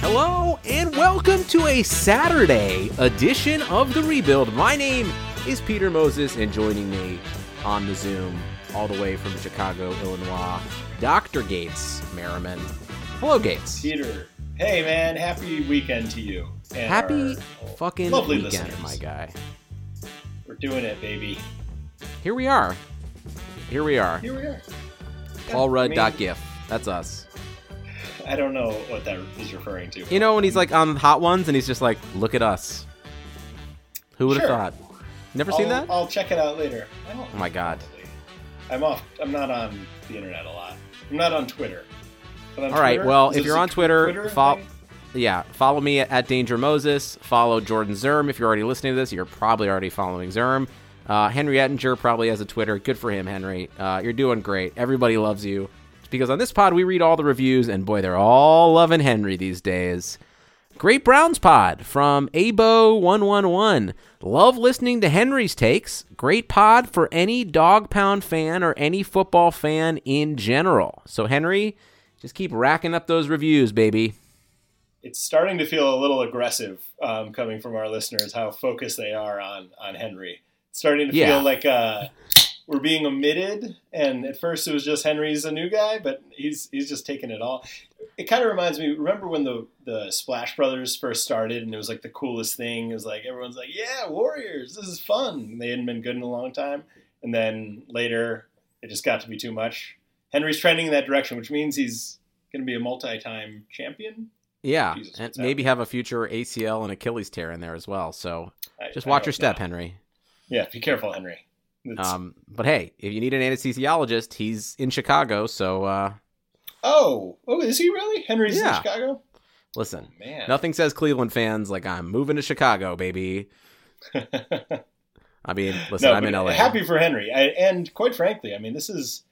Hello and welcome to a Saturday edition of The Rebuild. My name is Peter Moses, and joining me on the Zoom, all the way from Chicago, Illinois, Dr. Gates Merriman. Hello, Gates. Peter. Hey, man. Happy weekend to you. Happy fucking lovely weekend, listeners. my guy. We're doing it, baby. Here we are. Here we are. Here we are. Paul Rudd.gif. That's us. I don't know what that is referring to. You know when he's like on Hot Ones and he's just like, look at us. Who would have Sure. thought? Never I'll, seen that? I'll check it out later. Oh my God. I'm off. I'm not on the internet a lot. I'm not on Twitter. But on All right. Twitter- Well, if you're on Twitter, Twitter follow. Yeah, follow me at Danger Moses. Follow Jordan Zirm. If you're already listening to this, you're probably already following Zirm. Uh, Henry Ettinger probably has a Twitter. Good for him, Henry. Uh, you're doing great. Everybody loves you. Because on this pod we read all the reviews, and boy, they're all loving Henry these days. Great Browns pod from Abo111. Love listening to Henry's takes. Great pod for any dog pound fan or any football fan in general. So, Henry, just keep racking up those reviews, baby. It's starting to feel a little aggressive um, coming from our listeners. How focused they are on on Henry. It's starting to Yeah. feel like uh, we're being omitted. And at first it was just Henry's a new guy, but he's he's just taking it all. It kind of reminds me. Remember when the the Splash Brothers first started, and it was like the coolest thing. It was like everyone's like, "Yeah, Warriors, this is fun." And they hadn't been good in a long time, and then later it just got to be too much. Henry's trending in that direction, which means he's going to be a multi-time champion. Yeah, Jesus, and maybe have a future ACL and Achilles tear in there as well. So I- just watch your step, not. Henry. Yeah, be careful, Henry. Um, but hey, if you need an anesthesiologist, he's in Chicago. So uh, oh, oh, is he really? Henry's Yeah. in Chicago. listen, Man, nothing says Cleveland fans like I'm moving to Chicago, baby. I mean, listen, no, I'm in LA. Happy for Henry, I, and quite frankly, I mean, this is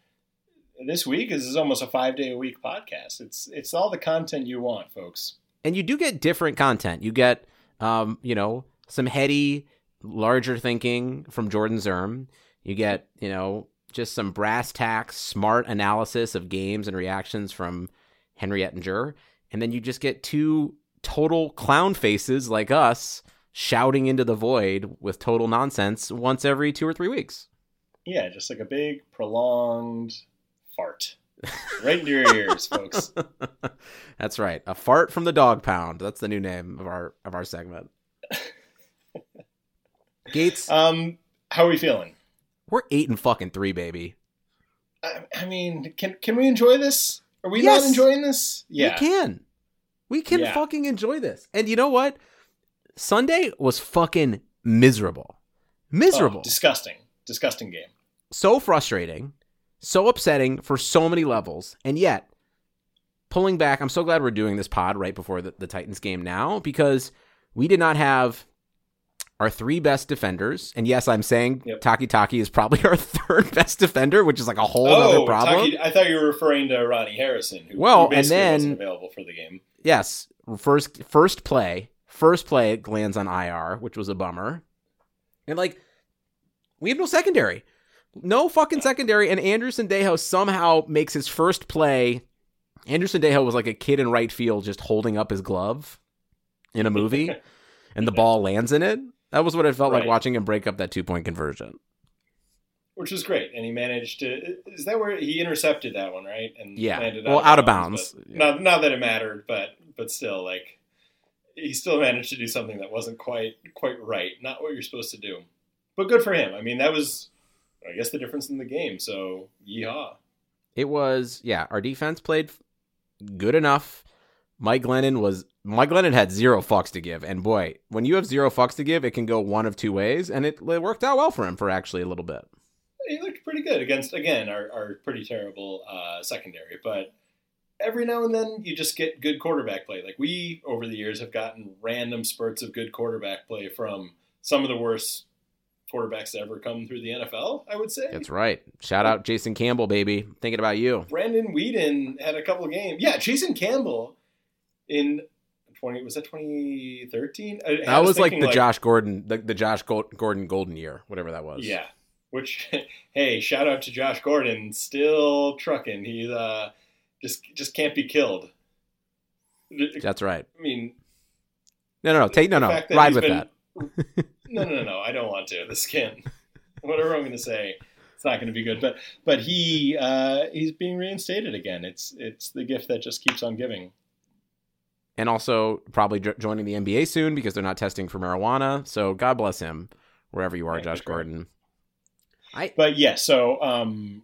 this week is, is almost a five day a week podcast. It's it's all the content you want, folks. and you do get different content. You get, um, you know, some heady, larger thinking from Jordan Zirm. You get, you know, just some brass tacks, smart analysis of games and reactions from Henry Ettinger, and then you just get two total clown faces like us shouting into the void with total nonsense once every two or three weeks. Yeah, just like a big prolonged fart right into your ears, folks. That's right, a fart from the dog pound. That's the new name of our of our segment. Gates, Um, how are we feeling? We're eight and fucking three, baby. I, I mean, can can we enjoy this? Are we Yes. not enjoying this? Yeah. We can. We can Yeah. fucking enjoy this. And you know what? Sunday was fucking miserable. Miserable. Oh, disgusting. Disgusting game. so frustrating, so upsetting for so many levels. And yet, pulling back, I'm so glad we're doing this pod right before the, the Titans game now because we did not have our three best defenders. And yes, I'm saying Yep. Taki Taki is probably our third best defender, which is like a whole other oh, problem. Oh, Taki, I thought you were referring to Ronnie Harrison, who, Well, who and then- available for the game. yes, first first play, first play it lands on IR, which was a bummer. And like we have no secondary. No fucking secondary and Andrew Sendejo somehow makes his first play. Andrew Sendejo was like a kid in right field just holding up his glove in a movie and the ball lands in it. That was what it felt like watching him break up that two-point conversion. which was great. And he managed to. Is that where he intercepted that one, right? And Yeah. landed Well, out of bounds. but Yeah. Not not that it mattered, but but still, like he still managed to do something that wasn't quite quite right. Not what you're supposed to do. But good for him. I mean, that was, I guess, the difference in the game. So yeehaw. It was yeah, our defense played good enough. Mike Glennon was Mike Glennon had zero fucks to give, and boy, when you have zero fucks to give, it can go one of two ways, and it, it worked out well for him for actually a little bit. He looked pretty good against again our, our pretty terrible uh, secondary, but every now and then you just get good quarterback play. Like we over the years have gotten random spurts of good quarterback play from some of the worst quarterbacks to ever come through the NFL. I would say. That's right. Shout out Jason Campbell, baby. Thinking about you. Brandon Weeden had a couple of games. Yeah, Jason Campbell in twenty was that twenty thirteen? That was like the Josh Gordon, the, the Josh Gordon golden year, whatever that was. Yeah. Which, hey, shout out to Josh Gordon, still trucking. He's uh, just just can't be killed. That's right. I mean, No, no, no. Take no, no. Ride with been- that. no, no, no, no. I don't want to. The skin. Whatever I'm going to say, it's not going to be good. But but he uh, he's being reinstated again. It's it's the gift that just keeps on giving. And also probably jo- joining the NBA soon because they're not testing for marijuana. So God bless him wherever you are, Yeah, Josh. Gordon. I But yeah, so um,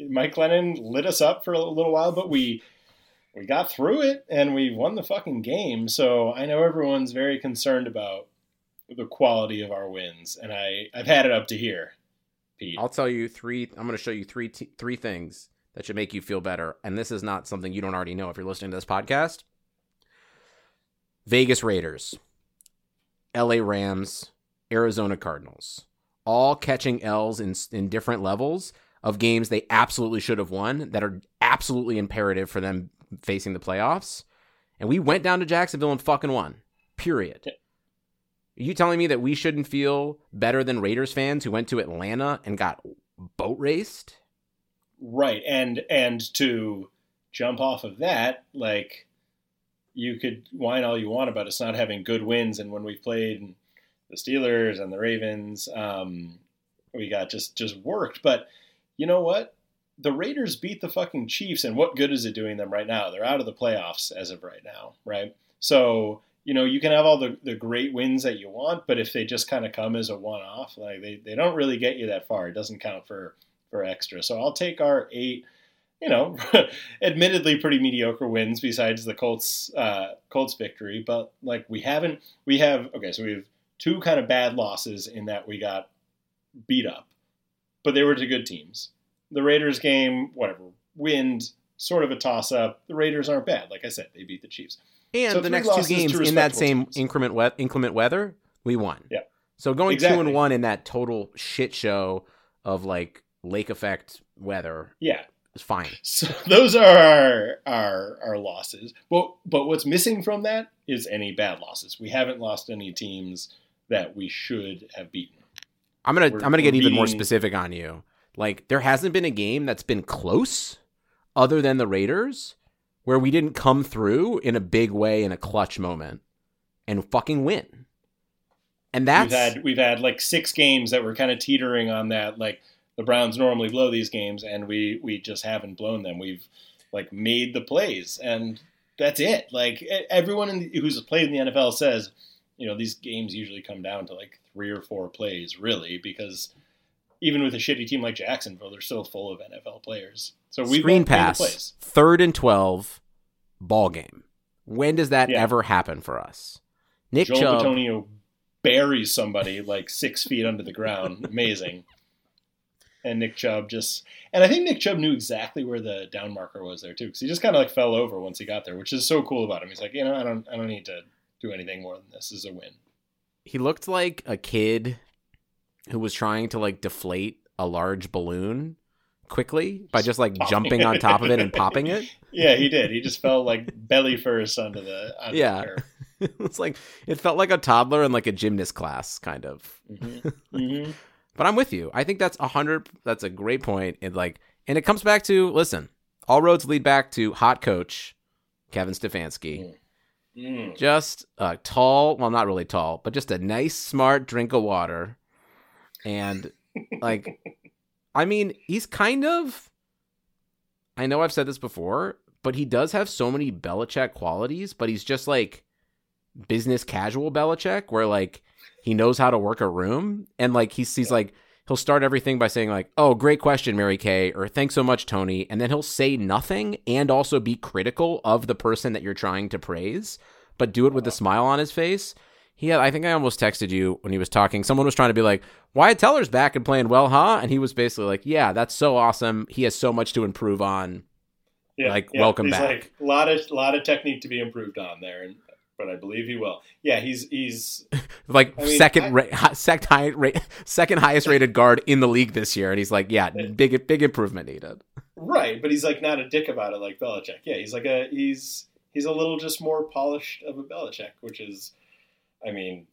Mike Glennon lit us up for a little while, but we we got through it and we won the fucking game. So I know everyone's very concerned about the quality of our wins, and I I've had it up to here, Pete. I'll tell you three. I'm going to show you three t- three things that should make you feel better. And this is not something you don't already know if you're listening to this podcast. Vegas Raiders, L.A. Rams, Arizona Cardinals, all catching L's in in different levels of games they absolutely should have won that are absolutely imperative for them facing the playoffs. And we went down to Jacksonville and fucking won. Period. Are you telling me that we shouldn't feel better than Raiders fans who went to Atlanta and got boat raced? Right, and and to jump off of that, like you could whine all you want about us not having good wins, and when we played the Steelers and the Ravens, um, we got just just worked. But you know what? The Raiders beat the fucking Chiefs, and what good is it doing them right now? They're out of the playoffs as of right now, right? So you know you can have all the, the great wins that you want, but if they just kind of come as a one off, like they, they don't really get you that far. It doesn't count for for extra. So I'll take our eight, you know, admittedly pretty mediocre wins besides the Colts uh, Colts victory, but like we haven't we have okay, so we have two kind of bad losses in that we got beat up, but they were to good teams. The Raiders game, whatever, wind, sort of a toss up. The Raiders aren't bad, like I said, they beat the Chiefs. And So the next two games in that same teams. increment we- inclement weather, we won. Yeah. So going two and one in that total shit show of like lake effect weather Yeah, is fine. So those are our, our our losses. But but what's missing from that is any bad losses. We haven't lost any teams that we should have beaten. I'm gonna We're- I'm gonna get we're even more specific on you. Like there hasn't been a game that's been close, other than the Raiders, where we didn't come through in a big way in a clutch moment and fucking win. And that's we've had we've had like six games that were kind of teetering on that. Like the Browns normally blow these games, and we we just haven't blown them. We've like made the plays, and that's it. Like everyone in the, who's played in the NFL says, you know, these games usually come down to like three or four plays, really, because even with a shitty team like Jacksonville, they're still full of NFL players. So we've screen pass, third and twelve, ball game. When does that Yeah. ever happen for us? Nick Joel Chubb, Bitonio buries somebody like six feet under the ground. Amazing. And Nick Chubb just, and I think Nick Chubb knew exactly where the down marker was there too, because he just kind of like fell over once he got there, which is so cool about him. He's like, you know, I don't, I don't need to do anything more than this. This is a win. he looked like a kid who was trying to like deflate a large balloon quickly by just like jumping on top of it and popping it. Yeah, he did. He just fell like belly first onto the, onto Yeah. the curb. it was like it felt like a toddler in like a gymnast class kind of Mhm. Mhm. But i'm with you i think that's a hundred that's a great point. and like and it comes back to listen all roads lead back to hot coach kevin stefanski Mm. just a tall well not really tall but just a nice smart drink of water and like i mean he's kind of i know i've said this before but he does have so many Belichick qualities but he's just like business casual Belichick where like he knows how to work a room and like he's he's like he'll start everything by saying like oh great question Mary Kay or thanks so much Tony and then he'll say nothing and also be critical of the person that you're trying to praise but do it with a smile on his face he had, I think I almost texted you when he was talking. Someone was trying to be like, Wyatt Teller's back and playing well, huh? And he was basically like, Yeah, that's so awesome. He has so much to improve on. Yeah, Like, yeah. welcome he's back. Like, a lot of lot of technique to be improved on there, and but I believe he will. Yeah, he's he's Like I mean, second, I- ra- hi- sec- high, ra- second highest rated guard in the league this year, and he's like, "Yeah, big, big improvement needed." right, but he's like not a dick about it like Belichick. Yeah, he's like a he's he's a little just more polished of a Belichick, which is, I mean,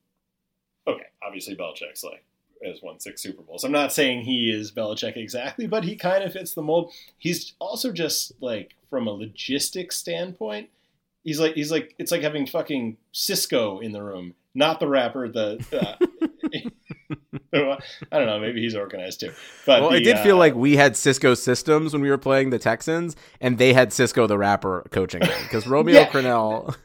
okay, obviously Belichick's like has won six Super Bowls. I'm not saying he is Belichick exactly, but he kind of fits the mold. He's also just like from a logistics standpoint, he's like he's like it's like having fucking Cisco in the room, not the rapper. The uh, I don't know. Maybe he's organized too. But well, the, it did uh, feel like we had Cisco systems when we were playing the Texans, and they had Sisqo the rapper coaching them because Romeo. Crennel.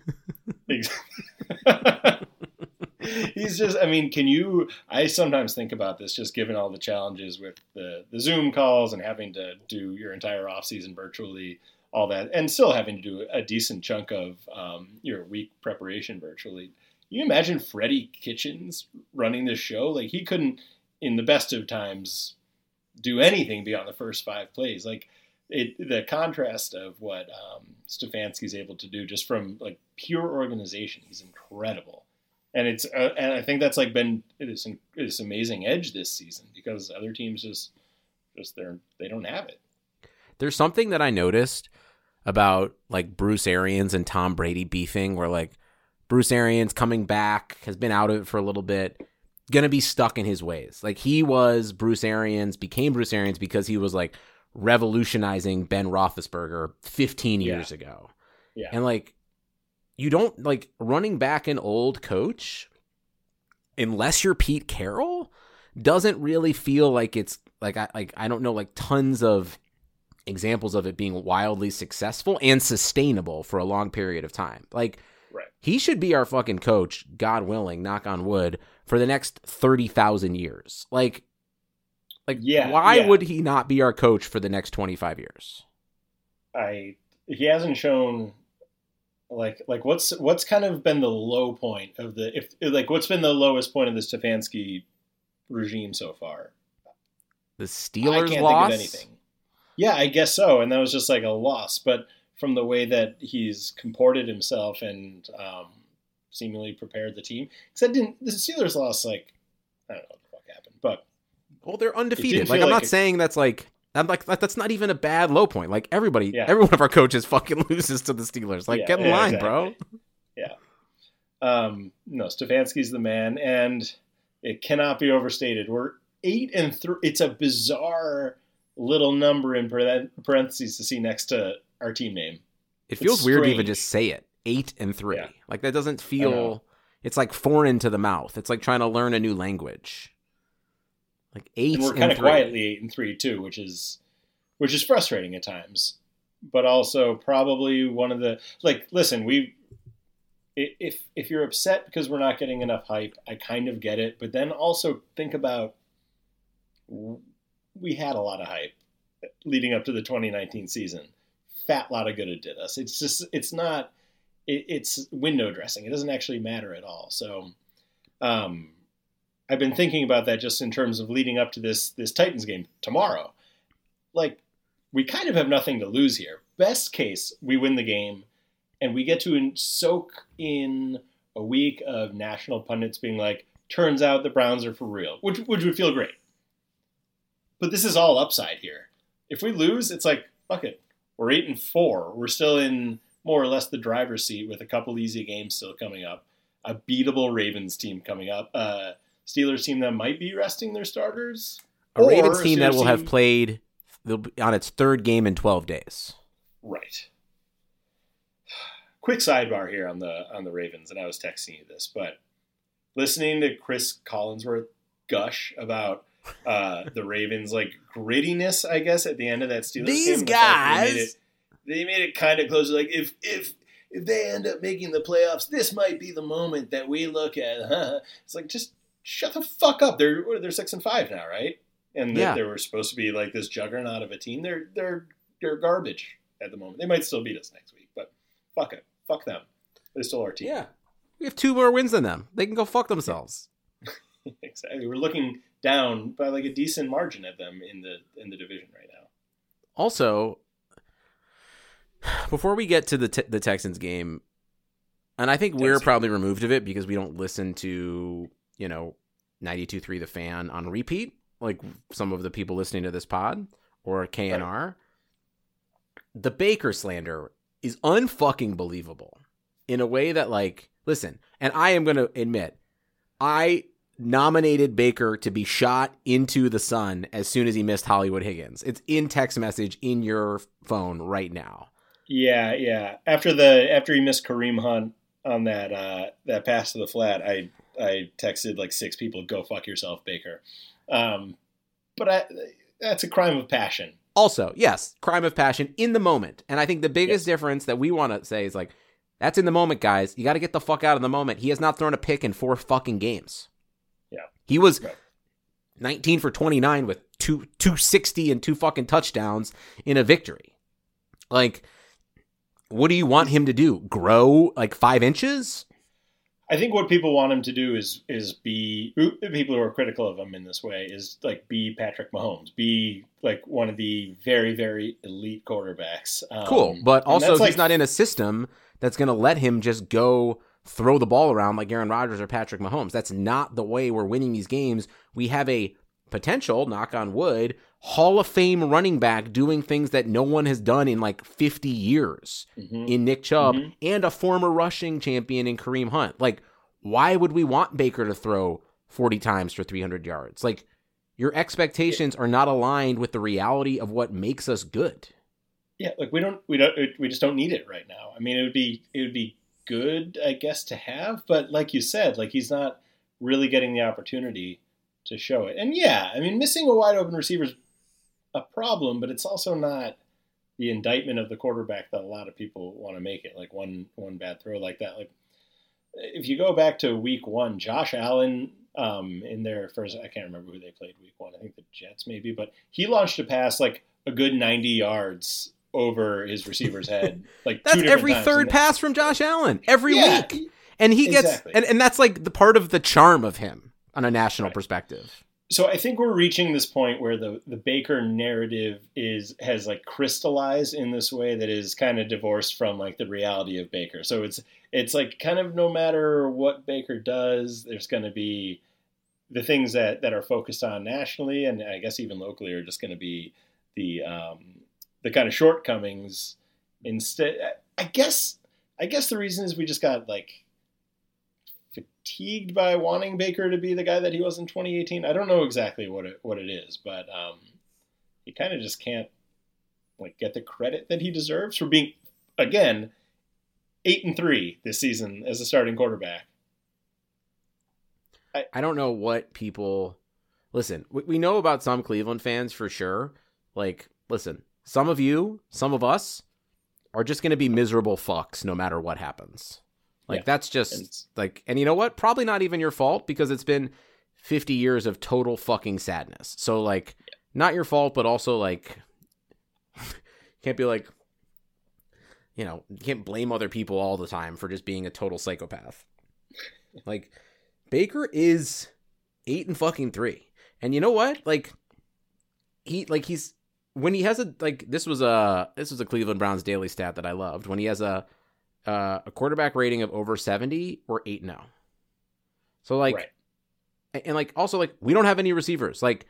he's just i mean can you i sometimes think about this just given all the challenges with the, the zoom calls and having to do your entire off season virtually all that and still having to do a decent chunk of um, your week preparation virtually. You imagine freddie kitchens running this show? Like he couldn't in the best of times do anything beyond the first five plays. Like it, the contrast of what um, Stefanski's able to do just from like pure organization, he's incredible, and it's uh, and I think that's like been this amazing edge this season because other teams just just they're they don't have it. There's something that I noticed about like Bruce Arians and Tom Brady beefing, where like Bruce Arians coming back has been out of it for a little bit, gonna be stuck in his ways. Like he was Bruce Arians, became Bruce Arians because he was like revolutionizing Ben Roethlisberger 15 years ago. Yeah. And like you don't like running back an old coach unless you're Pete Carroll doesn't really feel like it's like I like I don't know like tons of examples of it being wildly successful and sustainable for a long period of time. Like Right. he should be our fucking coach, God willing, knock on wood, for the next 30,000 years. Like like Yeah, why yeah. would he not be our coach for the next 25 years? I he hasn't shown like like what's what's kind of been the low point of the if like what's been the lowest point of the Stefanski regime so far. The I Steelers loss. Think of anything. Yeah, I guess so, and that was just like a loss. But from the way that he's comported himself and um, seemingly prepared the team, because didn't the Steelers lost like I don't know what the fuck happened, but Well, they're undefeated. Like I'm like not it- saying that's like I'm like that's not even a bad low point. Like everybody, Yeah. every one of our coaches fucking loses to the Steelers. Like Yeah, get in yeah, line, bro. Yeah. Um, no, Stefanski's the man, and it cannot be overstated. We're eight and three. It's a bizarre little number in parentheses to see next to our team name. It feels It's weird to even just say it. Eight and three. Yeah. Like that doesn't feel. It's like foreign to the mouth. It's like trying to learn a new language. Like eight and we're and kind of quietly eight and three too, which is which is frustrating at times, but also probably one of the like. Listen, we if if you're upset because we're not getting enough hype, I kind of get it, but then also think about we had a lot of hype leading up to the 2019 season. Fat lot of good it did us. It's just it's not it, it's window dressing. It doesn't actually matter at all. So. Um, I've been thinking about that just in terms of leading up to this this Titans game tomorrow. Like we kind of have nothing to lose here. Best case, we win the game and we get to soak in a week of national pundits being like, "Turns out the Browns are for real," which which would feel great. But this is all upside here. If we lose, it's like, fuck it. We're eight and four. We're still in more or less the driver's seat with a couple easy games still coming up. A beatable Ravens team coming up. Uh, Steelers team that might be resting their starters. A Ravens a team that Steelers will have played on its third game in 12 days. Right. Quick sidebar here on the on the Ravens, and I was texting you this, but listening to Cris Collinsworth gush about uh, the Ravens like grittiness, I guess, at the end of that Steelers These game, that They made guys- it, they made it kind of close. Like if if if they end up making the playoffs, this might be the moment that we look at. it's like just shut the fuck up. They're they're six and five now, right? And Yeah. they, they were supposed to be like this juggernaut of a team. They're they're they're garbage at the moment. They might still beat us next week, but fuck it, fuck them. They're still our team. Yeah. We have two more wins than them. They can go fuck themselves. exactly. We're looking down by like a decent margin of them in the in the division right now. Also, before we get to the te- the Texans game, and I think we're probably removed of it because we don't listen to you know 92.3 The Fan on repeat like some of the people listening to this pod or KNR. The Baker slander is unfucking believable in a way that like listen, and I am going to admit I nominated Baker to be shot into the sun as soon as he missed Hollywood Higgins. It's in text message in your phone right now. Yeah, yeah. After the after he missed Kareem Hunt on that uh, that pass to the flat, I I texted like six people, "Go fuck yourself, Baker." Um, but I, that's a crime of passion. Also, yes, crime of passion in the moment. And I think the biggest yes. difference that we want to say is like, that's in the moment, guys. You got to get the fuck out of the moment. He has not thrown a pick in four fucking games. He was 19 for 29 with two 260 and two fucking touchdowns in a victory. Like, what do you want him to do? Grow like five inches? I think what people want him to do is is be people who are critical of him in this way is like be Patrick Mahomes, be like one of the very very elite quarterbacks. Um, cool, but also he's like, not in a system that's going to let him just go throw the ball around like Aaron Rodgers or Patrick Mahomes. That's not the way we're winning these games. We have a potential, knock on wood, Hall of Fame running back doing things that no one has done in like 50 years mm-hmm. in Nick Chubb mm-hmm. and a former rushing champion in Kareem Hunt. Like, why would we want Baker to throw 40 times for 300 yards? Like, your expectations are not aligned with the reality of what makes us good. Yeah, like we don't, we don't, we just don't need it right now. I mean, it would be, it would be good, I guess, to have, but like you said, like he's not really getting the opportunity to show it. And yeah, I mean, missing a wide open receiver is a problem, but it's also not the indictment of the quarterback that a lot of people want to make it. Like one one bad throw like that. Like if you go back to week one, Josh Allen um, in their first, I can't remember who they played week one. I think the Jets maybe, but he launched a pass like a good 90 yards over his receiver's head. Like that's every third pass from Josh Allen every yeah, week, and he gets exactly. and, and that's like the part of the charm of him on a national right. perspective so I think we're reaching this point where the the Baker narrative is has like crystallized in this way that is kind of divorced from like the reality of Baker. So it's it's like kind of no matter what Baker does, there's going to be the things that that are focused on nationally and I guess even locally are just going to be the um, the kind of shortcomings. Instead, I guess I guess the reason is we just got like fatigued by wanting Baker to be the guy that he was in 2018. I don't know exactly what it what it is, but um, he kind of just can't like get the credit that he deserves for being again eight and three this season as a starting quarterback. I, I don't know what people listen. We, we know about some Cleveland fans for sure. Like, listen, some of you, some of us, are just going to be miserable fucks no matter what happens. Like yeah. that's just and, like, and you know what? Probably not even your fault because it's been 50 years of total fucking sadness. So like, yeah. not your fault, but also like, can't be like, you know, you can't blame other people all the time for just being a total psychopath. like, Baker is eight and fucking three, and you know what? Like, he like he's when he has a like this was a this was a Cleveland Browns daily stat that I loved when he has a uh, a quarterback rating of over 70 or 8 now. So like right. and like also like we don't have any receivers. Like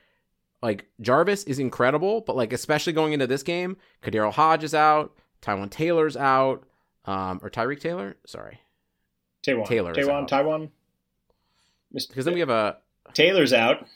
like Jarvis is incredible, but like especially going into this game, KhaDarel Hodge is out, Taywan Taylor's out, um or Tyreek Taylor, sorry. Taywan. Taylor. Taywan, Taiwan. Because then we have a Taylor's out.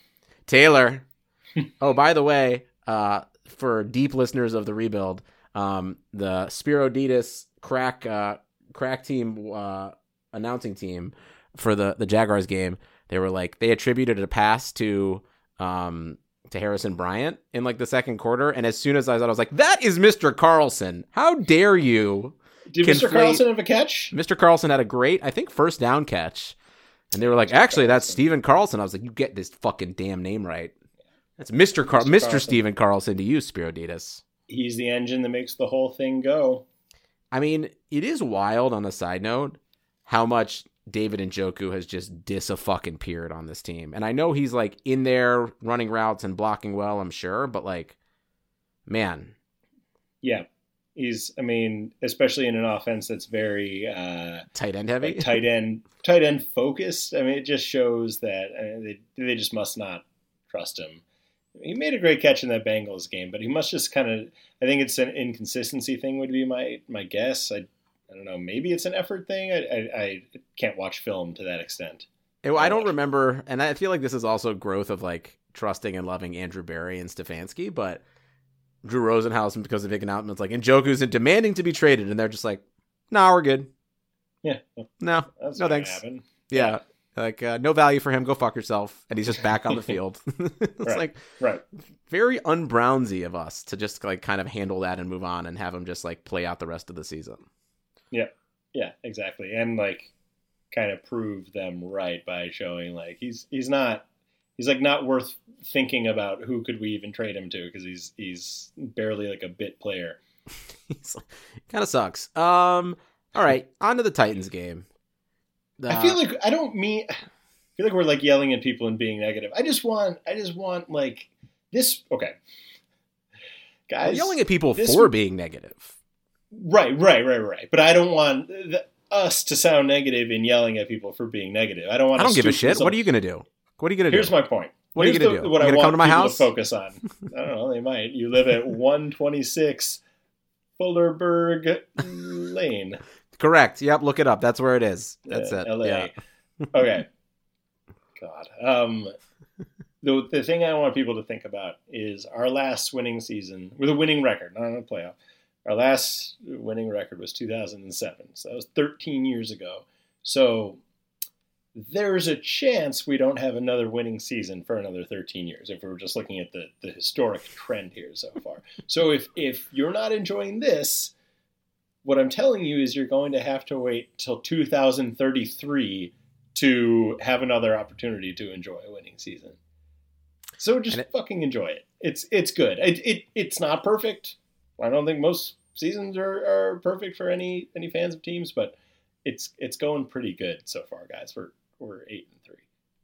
Taylor. oh, by the way, uh for deep listeners of the rebuild, um the Spero Dedes crack uh crack team uh, announcing team for the the Jaguars game, they were like they attributed a pass to um to Harrison Bryant in like the second quarter, and as soon as I thought, I was like, "That is Mr. Carlson! How dare you?" Did Mr. Carlson have a catch? Mr. Carlson had a great, I think, first down catch, and they were like, "Actually, that's Stephen Carlson." I was like, "You get this fucking damn name right." That's Mr. Car- Mr. Mr. Stephen Carlson to you, Spero Dedes. He's the engine that makes the whole thing go. I mean, it is wild on a side note how much David Njoku has just dis a fucking period on this team. And I know he's like in there running routes and blocking well, I'm sure, but like, man. Yeah. He's, I mean, especially in an offense that's very uh, tight end heavy, like tight end, tight end focused. I mean, it just shows that uh, they they just must not trust him he made a great catch in that Bengals game, but he must just kind of. I think it's an inconsistency thing. Would be my my guess. I I don't know. Maybe it's an effort thing. I I, I can't watch film to that extent. It, I don't remember, and I feel like this is also growth of like trusting and loving Andrew Berry and Stefanski, but Drew Rosenhaus because of announcements like Njoku's demanding to be traded, and they're just like, "Nah, we're good. Yeah, No, no thanks. happen. Yeah, like uh, no value for him. Go fuck yourself." And he's just back on the field. it's Right. like Right. very unbrownsy of us to just like kind of handle that and move on and have him just like play out the rest of the season. Yeah, yeah, exactly. And like kind of prove them right by showing like he's he's not he's like not worth thinking about who could we even trade him to because he's he's barely like a bit player. He's like, kind of sucks. Um, all right, on to the Titans game. I feel like I don't mean I feel like we're like yelling at people and being negative. I just want I just want like this okay. Guys yelling at people this for being negative. Right, right, right, right. But I don't want the, us to sound negative in yelling at people for being negative. I don't want I don't give a shit. to What are you gonna do? What are you gonna Here's do? Here's my point. What are you gonna the- do? What You I want come to my people house? to focus on. I don't know. They might. You live at 126 Fullerberg Lane, Correct. Yep. Look it up. That's where it is. That's it. LA. Yeah. Okay. God. Um, the the thing I want people to think about is our last winning season with a winning record, not in a playoff. Our last winning record was 2007, so that was 13 years ago. So there's a chance we don't have another winning season for another 13 years if we're just looking at the, the historic trend here so far. So if if you're not enjoying this, what I'm telling you is you're going to have to wait till 2033 to have another opportunity to enjoy a winning season. So just it- fucking enjoy it. It's it's good. It, it it's not perfect. I don't think most seasons are, are perfect for any any fans of teams, but it's it's going pretty good so far, guys. We're we're eight and three.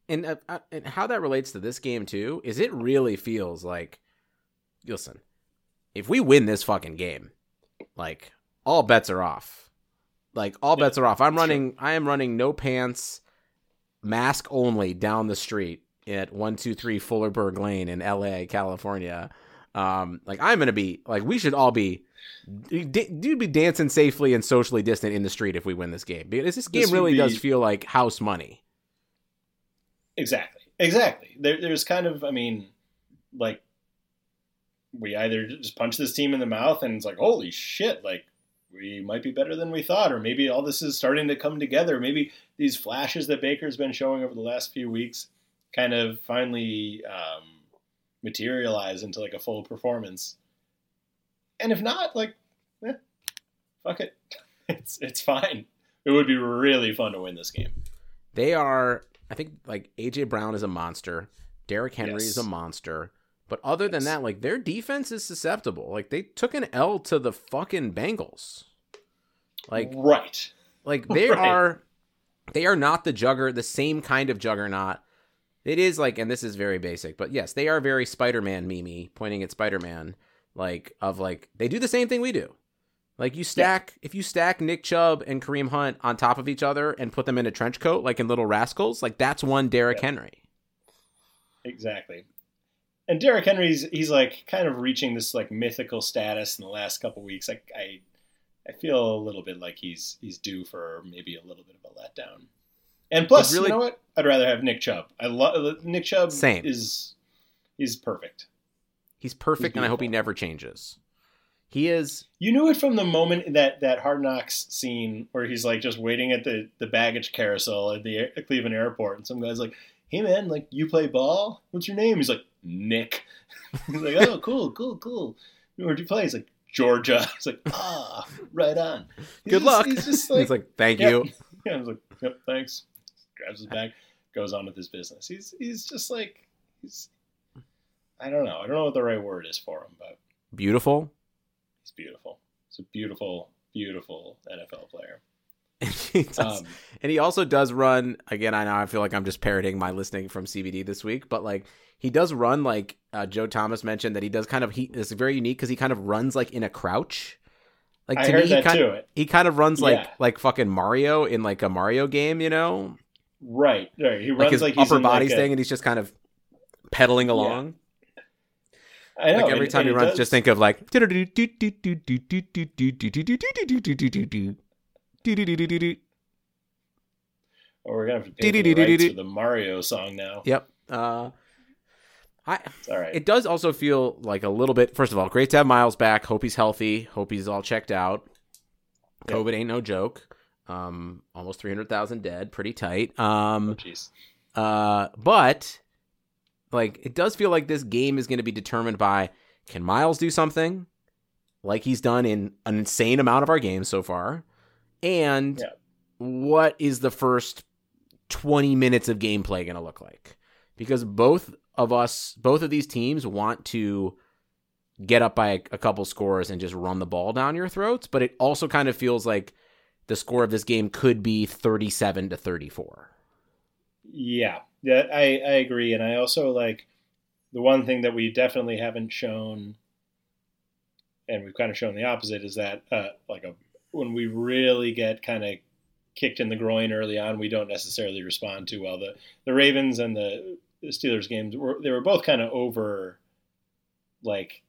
And, uh, uh, and how that relates to this game too is it really feels like, listen, if we win this fucking game, like all bets are off. Like all Yeah, bets are off. I'm running. I am running no pants, mask only down the street at one two three Fullerberg Lane in L.A., California. Um, like I'm gonna be like we should all be. You'd be dancing safely and socially distant in the street if we win this game because this game This really does feel like house money. Exactly. Exactly. There, there's kind of, I mean, like, we either just punch this team in the mouth and it's like, holy shit, like, we might be better than we thought, or maybe all this is starting to come together. Maybe these flashes that Baker's been showing over the last few weeks kind of finally um, materialize into like a full performance. And if not, like, eh, fuck it. It's, it's fine. It would be really fun to win this game. They are, I think, like AJ Brown is a monster. Derrick Henry is a monster. But other than that, like their defense is susceptible. Like they took an L to the fucking Bengals. Like, right. like they Right. are, they are not the jugger, the same kind of juggernaut. It is like, and this is very basic, but yes, they are very Spider-Man mimi, pointing at Spider-Man, like of like they do the same thing we do. Like you stack, if you stack Nick Chubb and Kareem Hunt on top of each other and put them in a trench coat, like in Little Rascals, like that's one Derrick Yeah. Henry. Exactly. And Derrick Henry's he's like kind of reaching this like mythical status in the last couple weeks. Like I I feel a little bit like he's he's due for maybe a little bit of a letdown. And plus, really- you know what? I'd rather have Nick Chubb. I love uh, Nick Chubb. Same. is he's perfect. He's perfect, He's and I hope he never changes. He is. You knew it from the moment that that Hard Knocks scene where he's like just waiting at the the baggage carousel at the Cleveland airport, and some guy's like, "Hey man, like you play ball? What's your name?" He's like, "Nick." he's like, "Oh, cool, cool, cool. Where'd you play?" He's like, "Georgia." He's like, "Ah, right on." He's Good just- luck. He's just like, He's like, thank you. yeah. I was like, "Yep, thanks." Grabs his bag, goes on with his business. He's he's just like he's. I don't know. I don't know what the right word is for him, but Beautiful. he's beautiful. He's a beautiful, beautiful NFL player. He does- Um, and he also does run again. I know I feel like I'm just parroting my listening from CBD this week, but like he does run like uh, Joe Thomas mentioned that he does kind of he is very unique because he kind of runs like in a crouch. Like I to heard me, he that kind too. he kind of runs like Yeah. like fucking Mario in like a Mario game, you know, Right, right. He like runs his like, upper body like a- thing, and he's just kind of pedaling along. I know. Like every and- time and he runs, does- just think of like. Oh, we're gonna have to pay the rights for the Mario song now. Yep. Uh, I, It's all right. it does also feel like a little bit. First of all, great to have Myles back. Hope he's healthy. Hope he's all checked out. Yep. COVID ain't no joke. Um, almost three hundred thousand dead. Pretty tight. Oh, Um, jeez. uh, but like it does feel like this game is going to be determined by can Myles do something like he's done in an insane amount of our games so far, and Yeah. what is the first twenty minutes of gameplay going to look like? Because both of us, both of these teams want to get up by a, a couple scores and just run the ball down your throats, but it also kind of feels like the score of this game could be 37 to 34. Yeah, yeah, I, I agree, and I also like the one thing that we definitely haven't shown, and we've kind of shown the opposite, is that uh, like a when we really get kind of kicked in the groin early on, we don't necessarily respond too well. The the Ravens and the Steelers games were they were both kind of over, like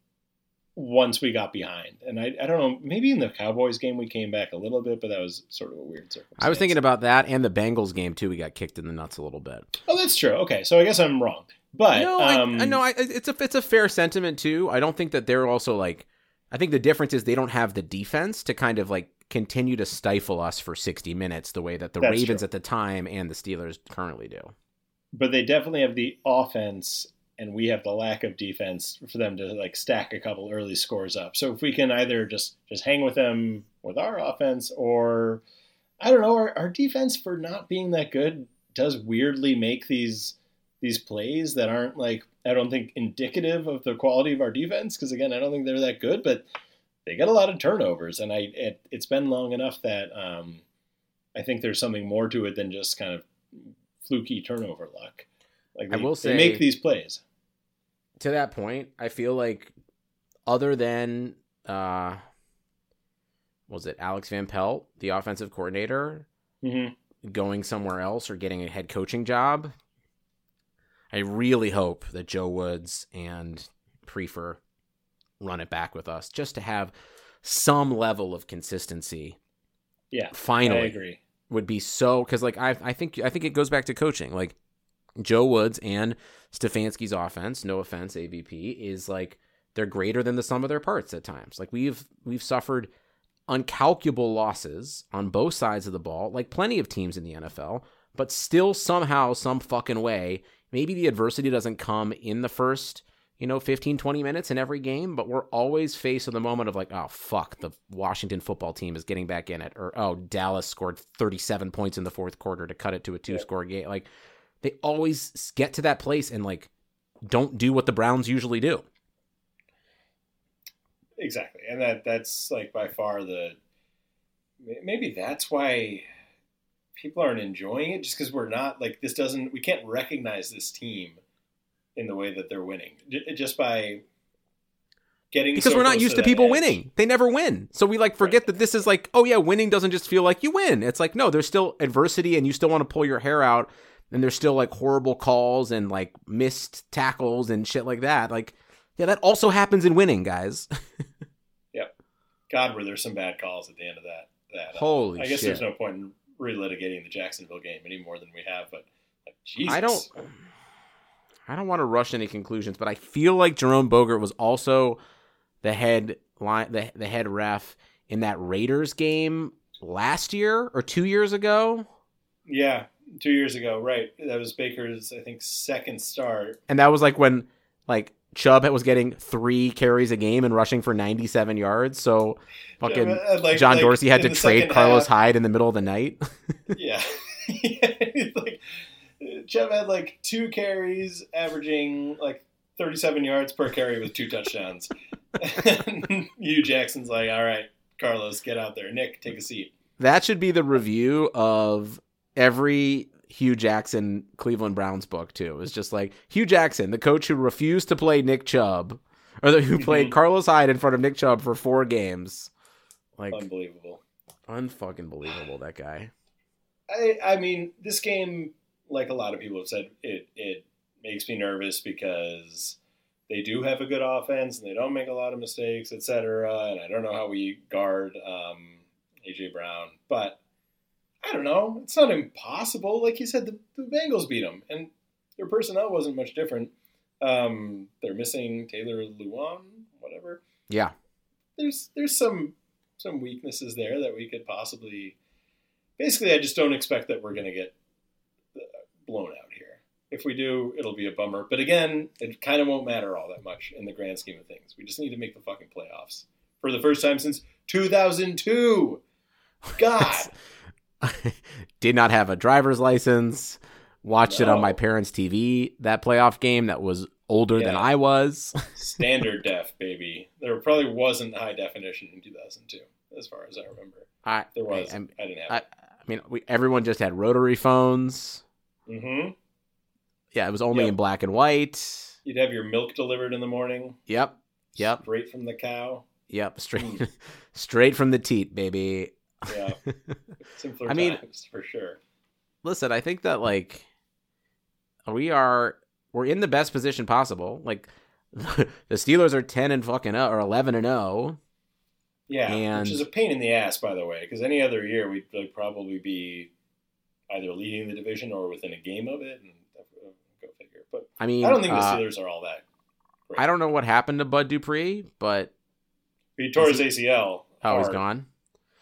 once we got behind, and I I don't know maybe in the Cowboys game we came back a little bit, but that was sort of a weird circumstance. I was thinking about that and the Bengals game too. We got kicked in the nuts a little bit. Oh, that's true. Okay, so I guess I'm wrong. But no, um, I, I know I, it's a it's a fair sentiment too. I don't think that they're also like. I think the difference is they don't have the defense to kind of like continue to stifle us for 60 minutes the way that the That's Ravens true. at the time and the Steelers currently do. but they definitely have the offense, and we have the lack of defense for them to like stack a couple early scores up. So if we can either just just hang with them with our offense, or I don't know, our, our defense for not being that good does weirdly make these these plays that aren't like I don't think indicative of the quality of our defense because again I don't think they're that good, but they get a lot of turnovers, and I it, it's been long enough that um, I think there's something more to it than just kind of fluky turnover luck. Like I they, will they say- make these plays. To that point, I feel like other than uh was it Alex Van Pelt, the offensive coordinator, Mm-hmm. going somewhere else or getting a head coaching job. I really hope that Joe Woods and Prefer run it back with us just to have some level of consistency. Yeah, Finally, I agree. would be so because like I I think I think it goes back to coaching. Like Joe Woods and Stefanski's offense, no offense, AVP is like they're greater than the sum of their parts at times. Like we've we've suffered uncalculable losses on both sides of the ball, like plenty of teams in the NFL, but still somehow some fucking way, maybe the adversity doesn't come in the first you know 15 20 minutes in every game but we're always faced with the moment of like oh fuck the washington football team is getting back in it or oh dallas scored 37 points in the fourth quarter to cut it to a two score game. Like they always get to that place and like don't do what the browns usually do. Exactly, and that that's like by far the maybe that's why people aren't enjoying it just because we're not like this doesn't we can't recognize this team in the way that they're winning just by getting because so we're not used to that people edge. winning they never win so we like forget that this is like oh yeah winning doesn't just feel like you win it's like no there's still adversity and you still want to pull your hair out and there's still like horrible calls and like missed tackles and shit like that like yeah that also happens in winning guys Yep. God, were there some bad calls at the end of that? That uh, Holy I guess shit. there's no point in relitigating the Jacksonville game any more than we have, but like, Jesus, I don't. I don't want to rush any conclusions, but I feel like Jerome Boger was also the head line, the the head ref in that Raiders game last year or two years ago, Yeah, two years ago, right? That was Baker's, I think, second start. and that was like when like Chubb was getting three carries a game and rushing for ninety seven yards. So fucking Uh, like- John like, Dorsey had to trade Carlos half- Hyde in the middle of the night. Yeah, like Chubb had like two carries, averaging like 37 yards per carry with two touchdowns. and Hue Jackson's like, all right, Carlos, get out there. Nick, take a seat. That should be the review of every Hue Jackson Cleveland Browns book too. It's just like Hue Jackson, the coach who refused to play Nick Chubb, or the, who played Mhm. Carlos Hyde in front of Nick Chubb for four games. Like Unbelievable. unfucking believable that guy. I, I mean, this game, like a lot of people have said, it it makes me nervous because they do have a good offense and they don't make a lot of mistakes, etc. And I don't know how we guard um, AJ Brown, but I don't know. It's not impossible. Like you said, the, the Bengals beat them, and their personnel wasn't much different. Um, they're missing Taylor Lewan, whatever. Yeah. There's there's some some weaknesses there that we could possibly. Basically, I just don't expect that we're going to get blown out here. If we do, it'll be a bummer. But again, it kind of won't matter all that much in the grand scheme of things. We just need to make the fucking playoffs for the first time since 2002. God. Did not have a driver's license. Watched it on my parents' TV. That playoff game that was older than I was. Standard def, baby. There probably wasn't high definition in 2002, as far as I remember. I There was. I, I, I, didn't I, have I mean, we, everyone just had rotary phones. It. hmm Yeah, it was only Yep. in black and white. You'd have your milk delivered in the morning. Yep, Yep. Straight from the cow. yep, straight, Mm. straight from the teat, baby. Yeah. Simpler I mean- times, for sure. Listen, I think that like we are we're in the best position possible. Like the Steelers are ten and fucking oh, or eleven and zero. Yeah, And- which is a pain in the ass, by the way, because any other year we'd like, probably be either leading the division or within a game of it, and uh, go figure. But I mean, I don't think the uh, Steelers are all that. Great. I don't know what happened to Bud Dupree, but He tore his ACL. oh, he's gone.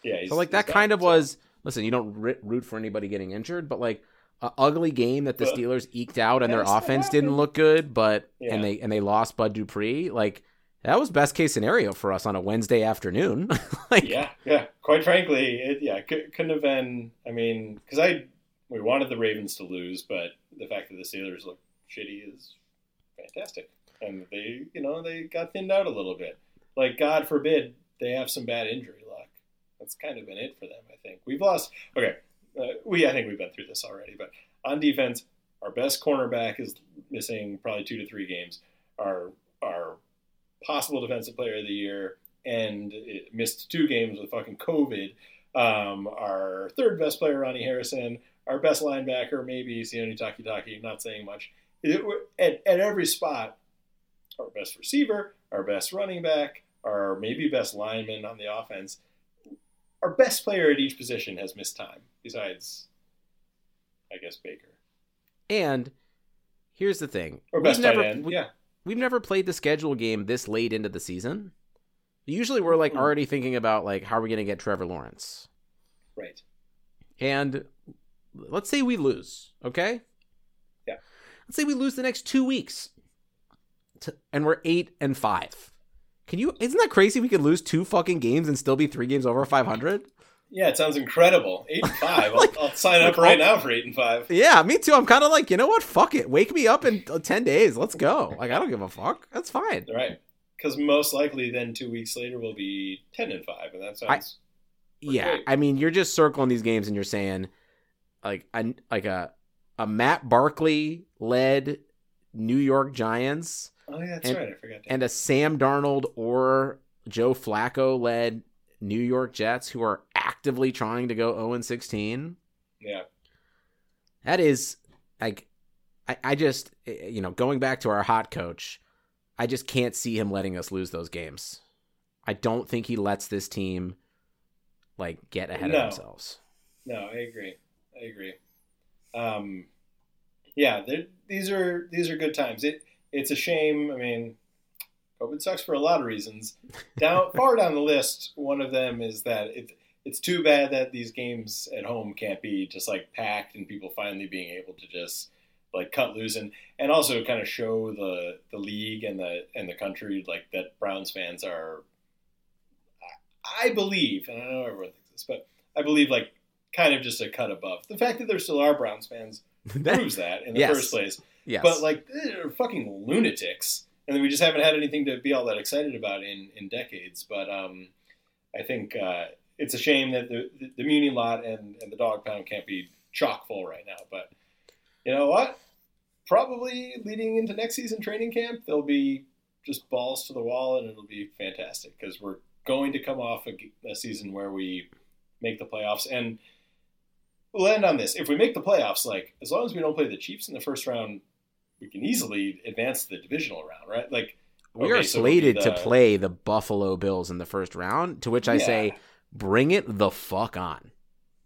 Yeah, he's, so like that gone, kind of so- was. Listen, you don't root for anybody getting injured, but like a ugly game that the But- Steelers eked out and their offense didn't look good, but Yeah. and they and they lost Bud Dupree. Like that was best case scenario for us on a Wednesday afternoon. like yeah, yeah. Quite frankly, it yeah could, couldn't have been. I mean, because I we wanted the Ravens to lose, but the fact that the Steelers look shitty is fantastic, and they you know they got thinned out a little bit. Like God forbid they have some bad injury luck. That's kind of been it for them. I think we've lost. Okay, uh, we I think we've been through this already, but on defense, our best cornerback is missing probably two to three games. Our our possible defensive player of the year and missed two games with fucking COVID. Um, our third best player, Ronnie Harrison. Our best linebacker, maybe Sione Takitaki, not saying much. It, at, at every spot, our best receiver, our best running back, our maybe best lineman on the offense. Our best player at each position has missed time, besides, I guess, Baker. and here's the thing: Or we've best never end. we, yeah. we've never played the schedule game this late into the season. Usually, we're like Mm. already thinking about like how are we going to get Trevor Lawrence. Right. And let's say we lose, okay? Yeah. Let's say we lose the next two weeks, to, and we're eight and five. Can you? Isn't that crazy? We could lose two fucking games and still be three games over five hundred. Yeah, it sounds incredible. Eight and five. Like- I'll, I'll sign up like right all- now for eight and five. Yeah, me too. I'm kind of like, you know what? Fuck it. Wake me up in uh, ten days. Let's go. Like, I don't give a fuck. That's fine. Right. Because most likely, then two weeks later, we'll be ten and five, and that sounds Pretty Yeah, great. I mean, you're just circling these games and you're saying, like, a, like a a Matt Barkley led New York Giants Oh yeah, that's And- right. I forgot. That. and a Sam Darnold or Joe Flacco led New York Jets who are actively trying to go 0 and 16. yeah, That is like I, I just eh, you know, going back to our hot coach, I just can't see him letting us lose those games. I don't think he lets this team like get ahead No. of themselves. no, I agree. I agree. Um, yeah, these are these are good times. It it's a shame. I mean, COVID sucks for a lot of reasons. Down far down the list, one of them is that it it's too bad that these games at home can't be just like packed and people finally being able to just like cut loose and, and also kind of show the the league and the and the country like that Browns fans are I- I believe, and I know everyone thinks this, but I believe like kind of just a cut above. The fact that there still are Browns fans That- proves that in the Yes. first place. yes. But like they're fucking lunatics, and we just haven't had anything to be all that excited about in in decades. But um, I think uh, it's a shame that the, the the Muni lot and and the dog pound can't be chock full right now. But you know what? Probably leading into next season training camp, there'll be just balls to the wall, and it'll be fantastic because we're going to come off a, a season where we make the playoffs and. We'll end on this. If we make the playoffs, like as long as we don't play the Chiefs in the first round, we can easily advance to the divisional round, right? Like we okay, are so it'll slated to play the Buffalo Bills in the first round, to which I Yeah. say, bring it the fuck on.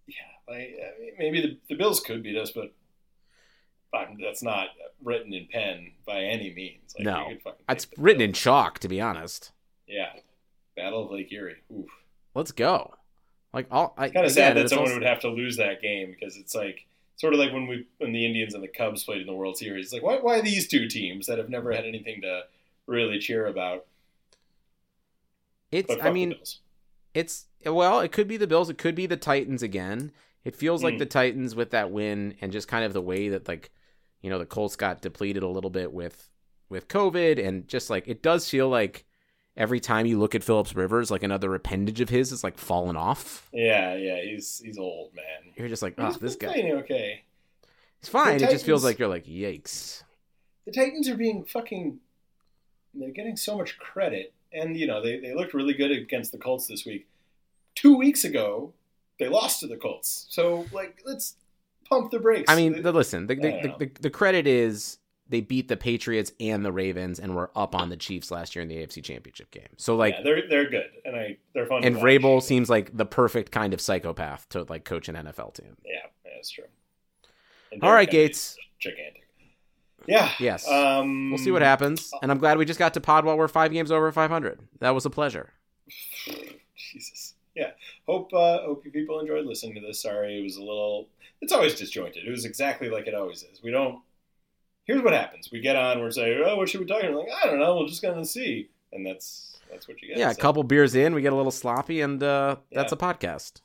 yeah, like, I mean, maybe the, the Bills could beat us, but that's not written in pen by any means. Like, No. you could fucking It's the written in chalk, to be honest. Yeah, Battle of Lake Erie. Oof. Let's go. Like all, I, Kind of sad that someone also- would have to lose that game because it's like sort of like when we when the Indians and the Cubs played in the World Series. It's like why why these two teams that have never had anything to really cheer about? It's. I mean, it's well. It could be the Bills. It could be the Titans again. It feels like Mm. the Titans with that win and just kind of the way that like, you know, the Colts got depleted a little bit with with COVID and just like it does feel like every time you look at Phillips Rivers, like another appendage of his is like fallen off. yeah, yeah, he's he's old man. You're just like, oh, he's ah, this been guy. playing okay. It's fine. The It just feels like you're like, yikes. the Titans are being fucking. They're getting so much credit, and you know they, they looked really good against the Colts this week. Two weeks ago, they lost to the Colts. So like, let's pump the brakes. I mean, the, listen, the, the, the, the, the credit is they beat the Patriots and the Ravens and were up on the Chiefs last year in the AFC Championship game. So like, yeah, they're they're good, and I they're fun. and watch. Seems like the perfect kind of psychopath to like coach an NFL team. Yeah, that's true. All right, Gates. gigantic. Yeah. Yes. Um, We'll see what happens. And I'm glad we just got to pod while we're five games over 500. That was a pleasure. Jesus. Yeah. Hope uh, hope you people enjoyed listening to this. Sorry, it was a little. It's always disjointed. It was exactly like it always is. We don't. Here's what happens. We get on. We're saying, "Oh, what should we talk?" about? like, I don't know. We're just gonna see, and that's that's what you get. Yeah, a couple beers in, we get a little sloppy, and uh, that's a podcast.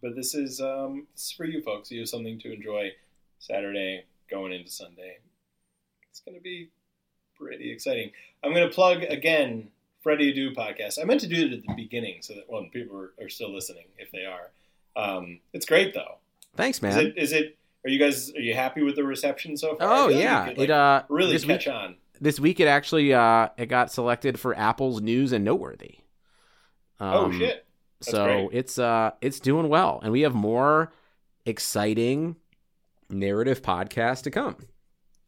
But this is um, this is for you folks. You have something to enjoy Saturday going into Sunday. It's going to be pretty exciting. I'm going to plug again Freddy Adu podcast. I meant to do it at the beginning so that when people are, are still listening, if they are, um, it's great though. Thanks, man. Is it? Is it? Are you guys? Are you happy with the reception so far? Oh yeah, could, it uh really this catch week on. this week it actually uh it got selected for Apple's news and noteworthy. oh Um, shit! That's so great. it's uh it's doing well, and we have more exciting narrative podcasts to come.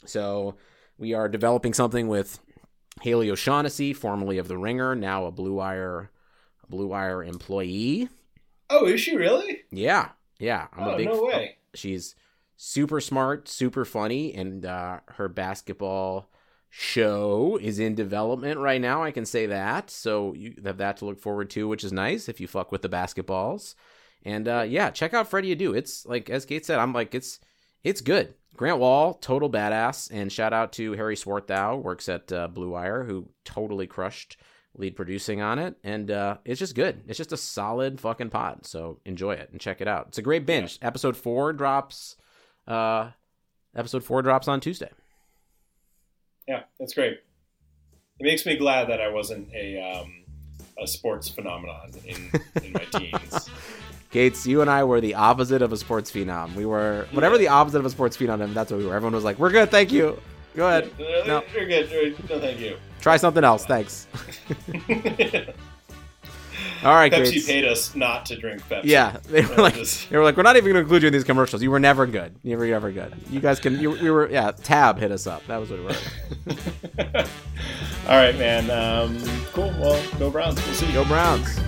So we are developing something with Haley O'Shaughnessy, formerly of The Ringer, now a Blue Wire, a Blue Wire employee. Oh, is she really? Yeah, yeah. I'm oh a big. no way. She's super smart, super funny, and uh, her basketball show is in development right now. I can say that. So you have that to look forward to, which is nice if you fuck with the basketballs. And uh, yeah, check out Freddy Adu. It's like as Gates said, I'm like it's it's good. Grant Wahl, total badass, and shout out to Harry Swarthow, works at uh, Blue Wire, who totally crushed lead producing on it, and uh, it's just good. It's just a solid fucking pod. So enjoy it and check it out. It's a great binge. Episode four drops. Uh, episode four drops on Tuesday. Yeah, that's great. It makes me glad that I wasn't a um, a sports phenomenon in, in my teens. Gates, you and I were the opposite of a sports phenom. We were whatever the opposite of a sports phenom. That's what we were. Everyone was like, "We're good, thank you. Go ahead, Yeah, No. You're good. No, thank you. try something else. Thanks." All right, Pepsi paid us not to drink Pepsi. Yeah, they were like, just- they were like, we're not even going to include you in these commercials. You were never good. You were never good. You guys can. You, we were. Yeah, Tab hit us up. That was what we were. All right, man. Um, cool. Well, go Browns. We'll see you. Go Browns.